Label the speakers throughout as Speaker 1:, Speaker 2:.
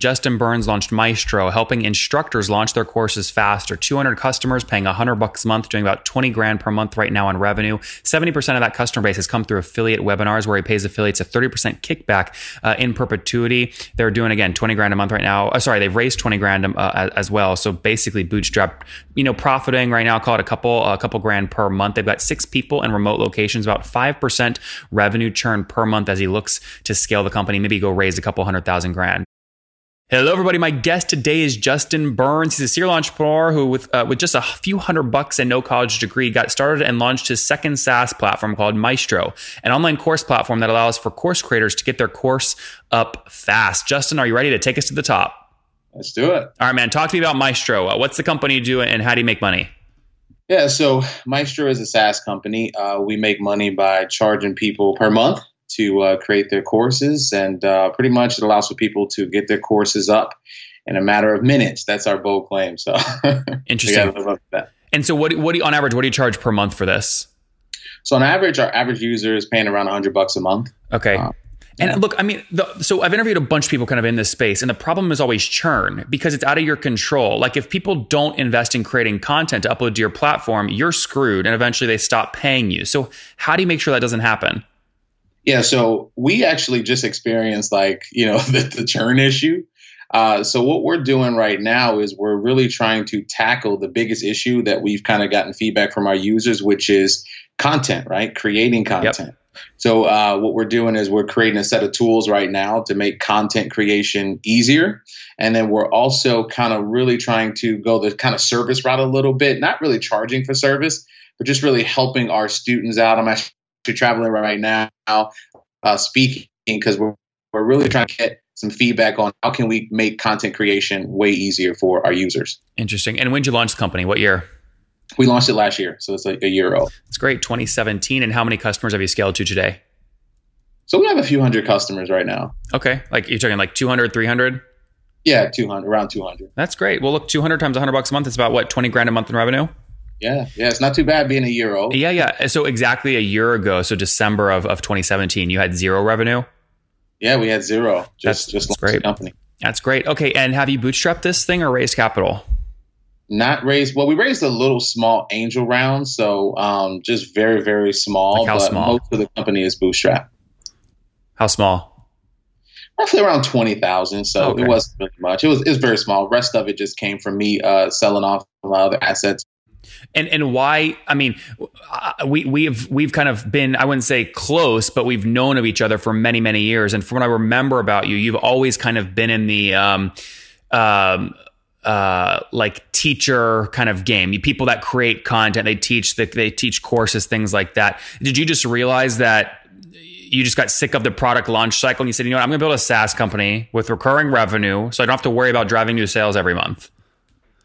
Speaker 1: Justin Burns launched Maestro, helping instructors launch their courses faster. 200 customers paying 100 bucks a month, doing about 20 grand per month right now on revenue. 70% of that customer base has come through affiliate webinars where he pays affiliates a 30% kickback uh, in perpetuity. They're doing again 20 grand a month right now. Uh, sorry, they've raised 20 grand uh, as well. So basically bootstrap, you know, profiting right now, call it a couple a couple grand per month. They've got six people in remote locations, about 5% revenue churn per month as he looks to scale the company, maybe go raise a couple hundred thousand grand. Hello, everybody. My guest today is Justin Burns. He's a serial entrepreneur who, with uh, with just a few hundred bucks and no college degree, got started and launched his second SaaS platform called Maestro, an online course platform that allows for course creators to get their course up fast. Justin, are you ready to take us to the top?
Speaker 2: Let's do it.
Speaker 1: All right, man. Talk to me about Maestro. Uh, what's the company do, and how do you make money?
Speaker 2: Yeah, so Maestro is a SaaS company. Uh, we make money by charging people per month to uh, create their courses, and uh, pretty much it allows for people to get their courses up in a matter of minutes. That's our bold claim. So
Speaker 1: interesting. and so, what what do you, on average? What do you charge per month for this?
Speaker 2: So on average, our average user is paying around 100 bucks a month.
Speaker 1: Okay. Um, and yeah. look, I mean, the, so I've interviewed a bunch of people kind of in this space, and the problem is always churn because it's out of your control. Like if people don't invest in creating content to upload to your platform, you're screwed, and eventually they stop paying you. So how do you make sure that doesn't happen?
Speaker 2: Yeah, so we actually just experienced like you know the, the churn issue. Uh, so what we're doing right now is we're really trying to tackle the biggest issue that we've kind of gotten feedback from our users, which is content, right? Creating content. Yep. So uh, what we're doing is we're creating a set of tools right now to make content creation easier, and then we're also kind of really trying to go the kind of service route a little bit, not really charging for service, but just really helping our students out. I'm actually traveling right now uh, speaking because we're, we're really trying to get some feedback on how can we make content creation way easier for our users.
Speaker 1: Interesting. And when did you launch the company? What year?
Speaker 2: We launched it last year, so it's like a year old.
Speaker 1: It's great. 2017. And how many customers have you scaled to today?
Speaker 2: So we have a few hundred customers right now.
Speaker 1: Okay. Like you're talking like 200, 300?
Speaker 2: Yeah, 200, around 200.
Speaker 1: That's great. Well, look, 200 times 100 bucks a month is about what, 20 grand a month in revenue?
Speaker 2: Yeah, yeah, it's not too bad being a year old.
Speaker 1: Yeah, yeah. So exactly a year ago, so December of, of 2017, you had zero revenue.
Speaker 2: Yeah, we had zero. Just that's, just that's great. company.
Speaker 1: That's great. Okay, and have you bootstrapped this thing or raised capital?
Speaker 2: Not raised. Well, we raised a little small angel round, so um, just very very small.
Speaker 1: Like how
Speaker 2: but
Speaker 1: small?
Speaker 2: Most of the company is bootstrap.
Speaker 1: How small?
Speaker 2: Roughly around twenty thousand. So okay. it wasn't really much. It was it was very small. The rest of it just came from me uh, selling off my other assets
Speaker 1: and and why i mean uh, we we've we've kind of been i wouldn't say close but we've known of each other for many many years and from what i remember about you you've always kind of been in the um um uh, like teacher kind of game. You people that create content, they teach the, they teach courses, things like that. Did you just realize that you just got sick of the product launch cycle and you said, you know what, I'm going to build a SaaS company with recurring revenue, so I don't have to worry about driving new sales every month.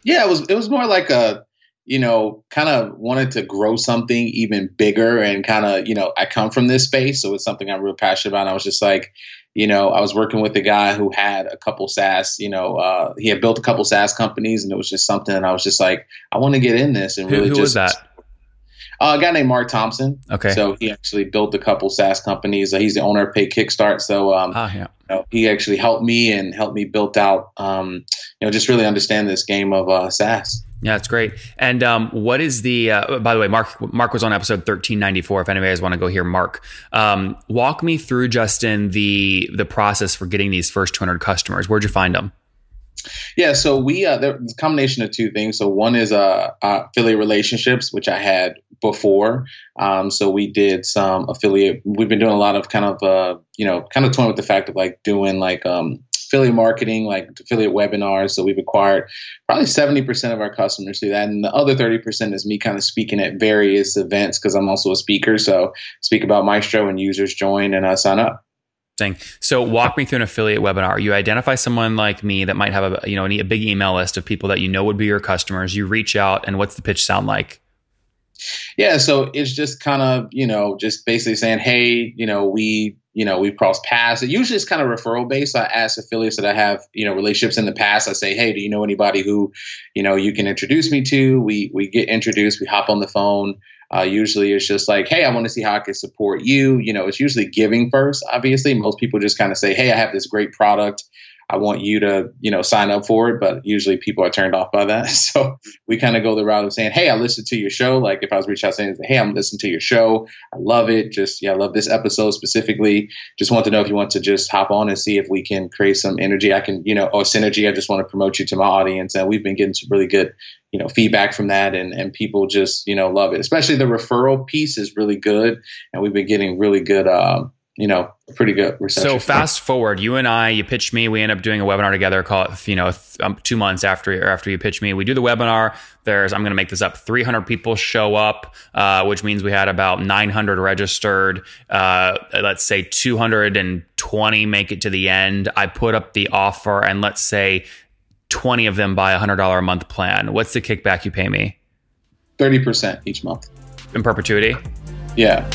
Speaker 2: Yeah, it was it was more like a you know, kind of wanted to grow something even bigger and kind of, you know, I come from this space, so it's something I'm real passionate about. And I was just like, you know, I was working with a guy who had a couple SaaS, you know, uh, he had built a couple SaaS companies and it was just something and I was just like, I want to get in this and really
Speaker 1: who,
Speaker 2: who
Speaker 1: just.
Speaker 2: was
Speaker 1: that?
Speaker 2: Uh, a guy named Mark Thompson.
Speaker 1: Okay.
Speaker 2: So he actually built a couple SaaS companies. Uh, he's the owner of PayKickstart. So um,
Speaker 1: ah, yeah.
Speaker 2: you know, he actually helped me and helped me build out, um, you know, just really understand this game of uh, SaaS.
Speaker 1: Yeah, it's great. And um, what is the? Uh, by the way, Mark Mark was on episode thirteen ninety four. If anybody want to go hear Mark, um, walk me through Justin the the process for getting these first two hundred customers. Where'd you find them?
Speaker 2: Yeah, so we uh, there's a combination of two things. So one is uh, uh affiliate relationships, which I had before. Um, so we did some affiliate. We've been doing a lot of kind of uh, you know, kind of toying with the fact of like doing like um, affiliate marketing, like affiliate webinars. So we've acquired probably 70% of our customers through that. And the other 30% is me kind of speaking at various events because I'm also a speaker. So speak about Maestro and users join and uh, sign up.
Speaker 1: Thing. So walk me through an affiliate webinar. You identify someone like me that might have a you know a big email list of people that you know would be your customers. You reach out, and what's the pitch sound like?
Speaker 2: Yeah, so it's just kind of you know just basically saying, hey, you know we you know, we've crossed paths. It usually it's kind of referral based. I ask affiliates that I have, you know, relationships in the past. I say, hey, do you know anybody who, you know, you can introduce me to? We we get introduced. We hop on the phone. Uh, usually it's just like, hey, I want to see how I can support you. You know, it's usually giving first. Obviously, most people just kind of say, hey, I have this great product. I want you to, you know, sign up for it. But usually people are turned off by that. So we kind of go the route of saying, Hey, I listened to your show. Like if I was reaching out saying, Hey, I'm listening to your show. I love it. Just, yeah, I love this episode specifically. Just want to know if you want to just hop on and see if we can create some energy. I can, you know, or synergy. I just want to promote you to my audience. And we've been getting some really good, you know, feedback from that and, and people just, you know, love it. Especially the referral piece is really good. And we've been getting really good, um, you know, pretty good reception.
Speaker 1: So fast forward, you and I, you pitched me. We end up doing a webinar together. Call it, you know, th- um, two months after after you pitch me, we do the webinar. There's, I'm going to make this up. 300 people show up, uh, which means we had about 900 registered. Uh, let's say 220 make it to the end. I put up the offer, and let's say 20 of them buy a hundred dollar a month plan. What's the kickback you pay me?
Speaker 2: 30% each month
Speaker 1: in perpetuity.
Speaker 2: Yeah.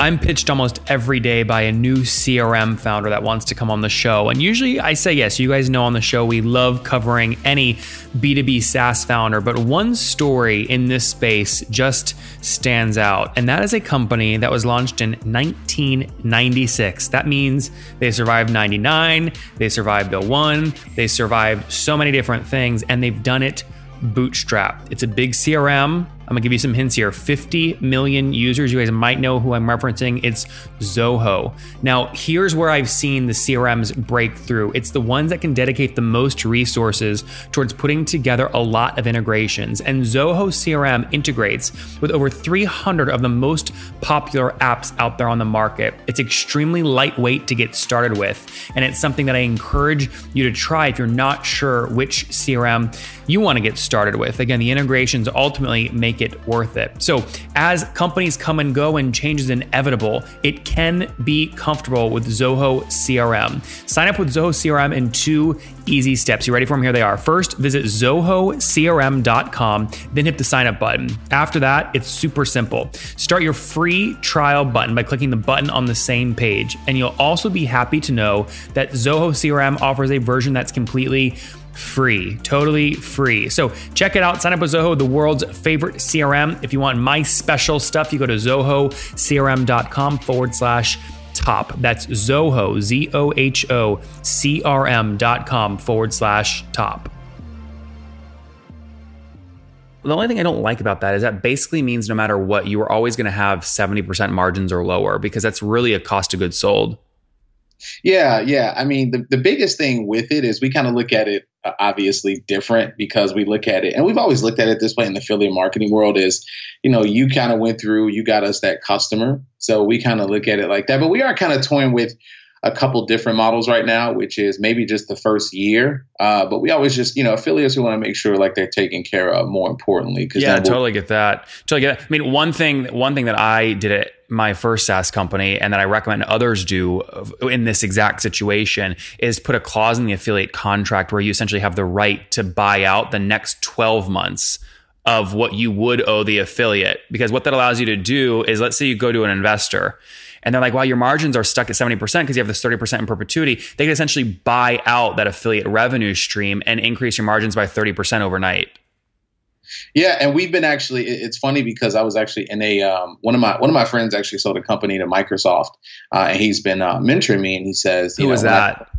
Speaker 1: I'm pitched almost every day by a new CRM founder that wants to come on the show. And usually I say yes. You guys know on the show we love covering any B2B SaaS founder, but one story in this space just stands out. And that is a company that was launched in 1996. That means they survived 99, they survived 01, they survived so many different things, and they've done it bootstrapped. It's a big CRM I'm gonna give you some hints here 50 million users. You guys might know who I'm referencing. It's Zoho. Now, here's where I've seen the CRMs break through it's the ones that can dedicate the most resources towards putting together a lot of integrations. And Zoho CRM integrates with over 300 of the most popular apps out there on the market. It's extremely lightweight to get started with, and it's something that I encourage you to try if you're not sure which CRM you want to get started with. Again, the integrations ultimately make make it worth it. So, as companies come and go and change is inevitable, it can be comfortable with Zoho CRM. Sign up with Zoho CRM in two easy steps. You ready for them? Here they are. First, visit zohocrm.com, then hit the sign up button. After that, it's super simple. Start your free trial button by clicking the button on the same page. And you'll also be happy to know that Zoho CRM offers a version that's completely free, totally free. So check it out. Sign up with Zoho, the world's favorite CRM. If you want my special stuff, you go to zohocrm.com forward slash top. That's Zoho, Z O H O C R M.com forward slash top. The only thing I don't like about that is that basically means no matter what, you are always going to have 70% margins or lower because that's really a cost of goods sold.
Speaker 2: Yeah, yeah. I mean, the, the biggest thing with it is we kind of look at it obviously different because we look at it, and we've always looked at it this way in the affiliate marketing world is, you know, you kind of went through, you got us that customer. So we kind of look at it like that. But we are kind of toying with a couple different models right now, which is maybe just the first year. Uh, but we always just, you know, affiliates we want to make sure like they're taken care of more importantly.
Speaker 1: Yeah, I totally get that. Totally get it. I mean, one thing, one thing that I did at my first SaaS company and that I recommend others do in this exact situation is put a clause in the affiliate contract where you essentially have the right to buy out the next 12 months of what you would owe the affiliate. Because what that allows you to do is let's say you go to an investor and they're like, wow, your margins are stuck at 70% because you have this 30% in perpetuity. They can essentially buy out that affiliate revenue stream and increase your margins by 30% overnight.
Speaker 2: Yeah, and we've been actually. It's funny because I was actually in a um, one of my one of my friends actually sold a company to Microsoft, uh, and he's been uh, mentoring me. And he says,
Speaker 1: "Who was that?"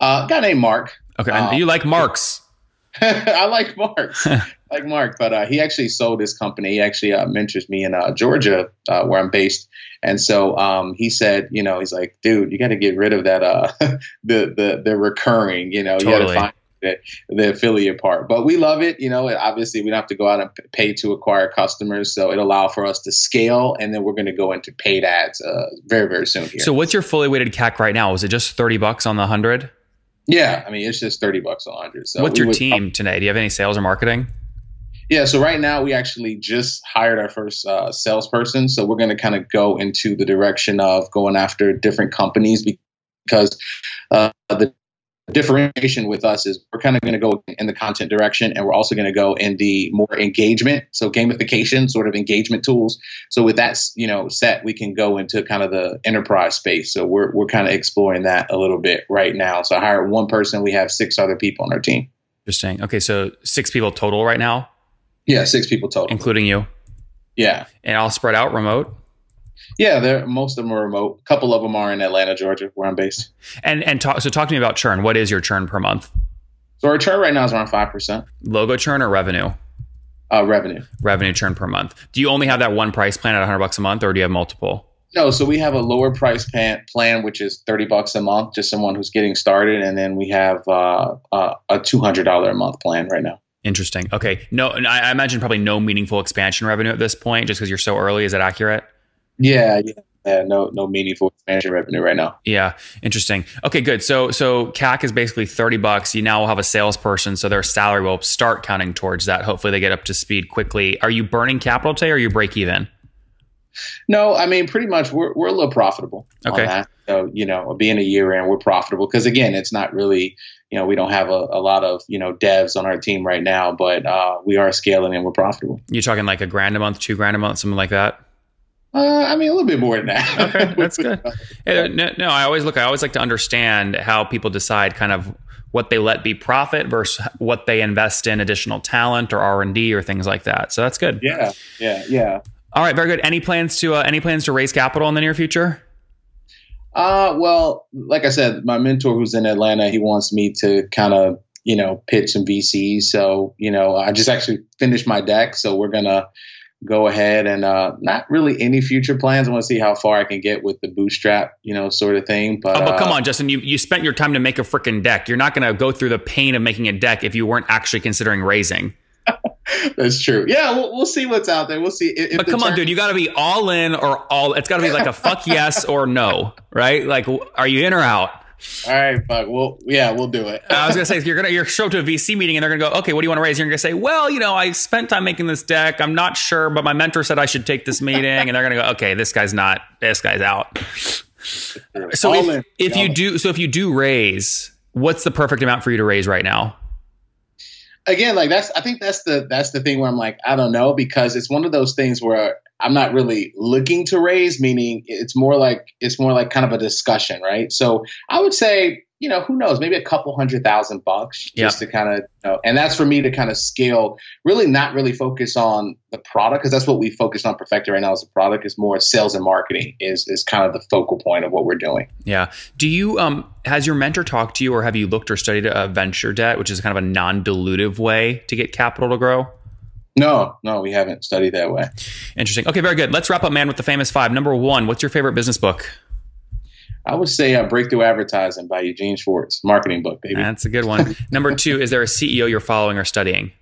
Speaker 2: Uh, a guy named Mark.
Speaker 1: Okay, um, you like Marks.
Speaker 2: I like Mark. like Mark, but uh, he actually sold his company. He actually uh, mentors me in uh, Georgia, uh, where I'm based. And so um, he said, you know, he's like, dude, you got to get rid of that, uh, the the the recurring. You know, totally. you got to find the, the affiliate part. But we love it. You know, obviously we don't have to go out and pay to acquire customers, so it allow for us to scale, and then we're going to go into paid ads uh, very very soon here.
Speaker 1: So what's your fully weighted CAC right now? Is it just thirty bucks on the hundred?
Speaker 2: Yeah, I mean it's just thirty bucks a hundred.
Speaker 1: So what's your would, team today? Do you have any sales or marketing?
Speaker 2: Yeah, so right now we actually just hired our first uh, salesperson. So we're going to kind of go into the direction of going after different companies because uh, the differentiation with us is we're kind of going to go in the content direction and we're also going to go in the more engagement so gamification sort of engagement tools. So with that you know set we can go into kind of the enterprise space. So we're, we're kind of exploring that a little bit right now. So i hired one person we have six other people on our team.
Speaker 1: Interesting. Okay so six people total right now?
Speaker 2: Yeah six people total.
Speaker 1: Including you?
Speaker 2: Yeah.
Speaker 1: And all spread out remote
Speaker 2: Yeah, they're most of them are remote. A couple of them are in Atlanta, Georgia, where I'm based.
Speaker 1: And and talk, so talk to me about churn. What is your churn per month?
Speaker 2: So our churn right now is around five percent.
Speaker 1: Logo churn or revenue?
Speaker 2: Uh, revenue.
Speaker 1: Revenue churn per month. Do you only have that one price plan at 100 bucks a month, or do you have multiple?
Speaker 2: No, so we have a lower price plan, plan which is 30 bucks a month, just someone who's getting started, and then we have uh, uh, a $200 a month plan right now.
Speaker 1: Interesting. Okay. No, I imagine probably no meaningful expansion revenue at this point, just because you're so early. Is that accurate?
Speaker 2: Yeah, yeah. Yeah, no, no meaningful expansion revenue right now.
Speaker 1: Yeah, interesting. Okay, good. So, so CAC is basically thirty bucks. You now will have a salesperson, so their salary will start counting towards that. Hopefully, they get up to speed quickly. Are you burning capital today, or you break even?
Speaker 2: No, I mean, pretty much we're we're a little profitable.
Speaker 1: Okay.
Speaker 2: So you know, being a year in, we're profitable because again, it's not really you know we don't have a, a lot of you know devs on our team right now, but uh, we are scaling and we're profitable.
Speaker 1: You're talking like a grand a month, two grand a month, something like that.
Speaker 2: Uh, I mean, a little bit more than that.
Speaker 1: okay, that's good. Yeah, no, no, I always look. I always like to understand how people decide kind of what they let be profit versus what they invest in additional talent or R and D or things like that. So that's good.
Speaker 2: Yeah, yeah, yeah.
Speaker 1: All right, very good. Any plans to uh, any plans to raise capital in the near future?
Speaker 2: Uh, well, like I said, my mentor who's in Atlanta, he wants me to kind of you know pitch some VCs. So you know, I just actually finished my deck, so we're gonna go ahead and uh, not really any future plans. I want to see how far I can get with the bootstrap, you know, sort of thing. But,
Speaker 1: oh, but come
Speaker 2: uh,
Speaker 1: on, Justin, you, you spent your time to make a freaking deck. You're not going to go through the pain of making a deck if you weren't actually considering raising.
Speaker 2: That's true. Yeah, we'll, we'll see what's out there. We'll see.
Speaker 1: If but come on, dude, you got to be all in or all. It's got to be like a fuck yes or no, right? Like, are you in or out?
Speaker 2: All right, fuck. Well, yeah, we'll do it.
Speaker 1: I was gonna say you're gonna you're show up to a VC meeting and they're gonna go, okay, what do you want to raise? You're gonna say, well, you know, I spent time making this deck. I'm not sure, but my mentor said I should take this meeting, and they're gonna go, okay, this guy's not. This guy's out. So All if, if you do, so if you do raise, what's the perfect amount for you to raise right now?
Speaker 2: Again, like that's I think that's the that's the thing where I'm like I don't know because it's one of those things where I'm not really looking to raise, meaning it's more like it's more like kind of a discussion, right? So I would say, you know, who knows, maybe a couple hundred thousand bucks just to kind of, you know, and that's for me to kind of scale, really not really focus on the product because that's what we focus on Perfecta right now as a product is more sales and marketing is is kind of the focal point of what we're doing.
Speaker 1: Yeah. Do you um has your mentor talked to you or have you looked or studied a venture debt, which is kind of a non-dilutive way to get capital to grow?
Speaker 2: No, no, we haven't studied that way.
Speaker 1: Interesting. Okay, very good. Let's wrap up, man, with the famous five. Number one, what's your favorite business book?
Speaker 2: I would say uh, Breakthrough Advertising by Eugene Schwartz, marketing book, baby.
Speaker 1: That's a good one. Number two, is there a CEO you're following or studying?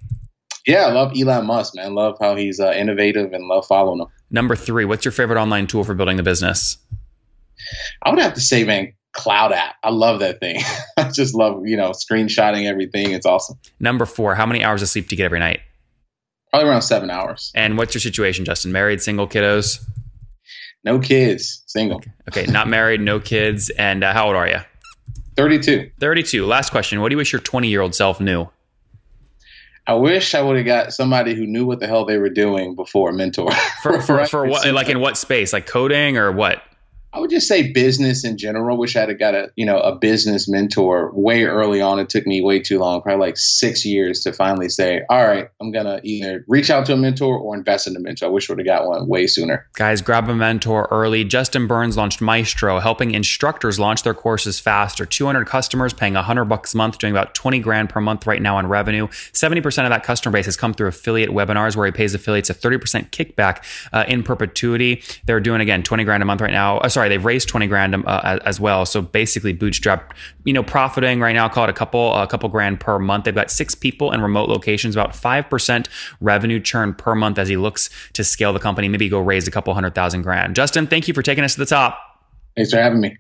Speaker 2: Yeah, I love Elon Musk, man. Love how he's uh, innovative and love following him.
Speaker 1: Number three, what's your favorite online tool for building the business?
Speaker 2: I would have to say, man, CloudApp. I love that thing. I just love, you know, screenshotting everything. It's awesome.
Speaker 1: Number four, how many hours of sleep do you get every night?
Speaker 2: Probably around seven hours.
Speaker 1: And what's your situation, Justin? Married, single, kiddos?
Speaker 2: No kids, single.
Speaker 1: Okay, okay. not married, no kids. And uh, how old are you?
Speaker 2: 32.
Speaker 1: 32. Last question. What do you wish your 20 year old self knew?
Speaker 2: I wish I would have got somebody who knew what the hell they were doing before a mentor.
Speaker 1: For, for, for what, like in what space? Like coding or what?
Speaker 2: I would just say business in general. Wish I'd have got a you know a business mentor way early on. It took me way too long, probably like six years to finally say, all right, I'm gonna either reach out to a mentor or invest in a mentor. I wish I would have got one way sooner.
Speaker 1: Guys, grab a mentor early. Justin Burns launched Maestro, helping instructors launch their courses faster. 200 customers paying 100 bucks a month, doing about 20 grand per month right now in revenue. 70% of that customer base has come through affiliate webinars where he pays affiliates a 30% kickback uh, in perpetuity. They're doing again 20 grand a month right now. Uh, sorry sorry, they've raised 20 grand um, uh, as well. So basically bootstrapped, you know, profiting right now, call it a couple, a couple grand per month. They've got six people in remote locations, about 5% revenue churn per month as he looks to scale the company, maybe go raise a couple hundred thousand grand. Justin, thank you for taking us to the top.
Speaker 2: Thanks for having me.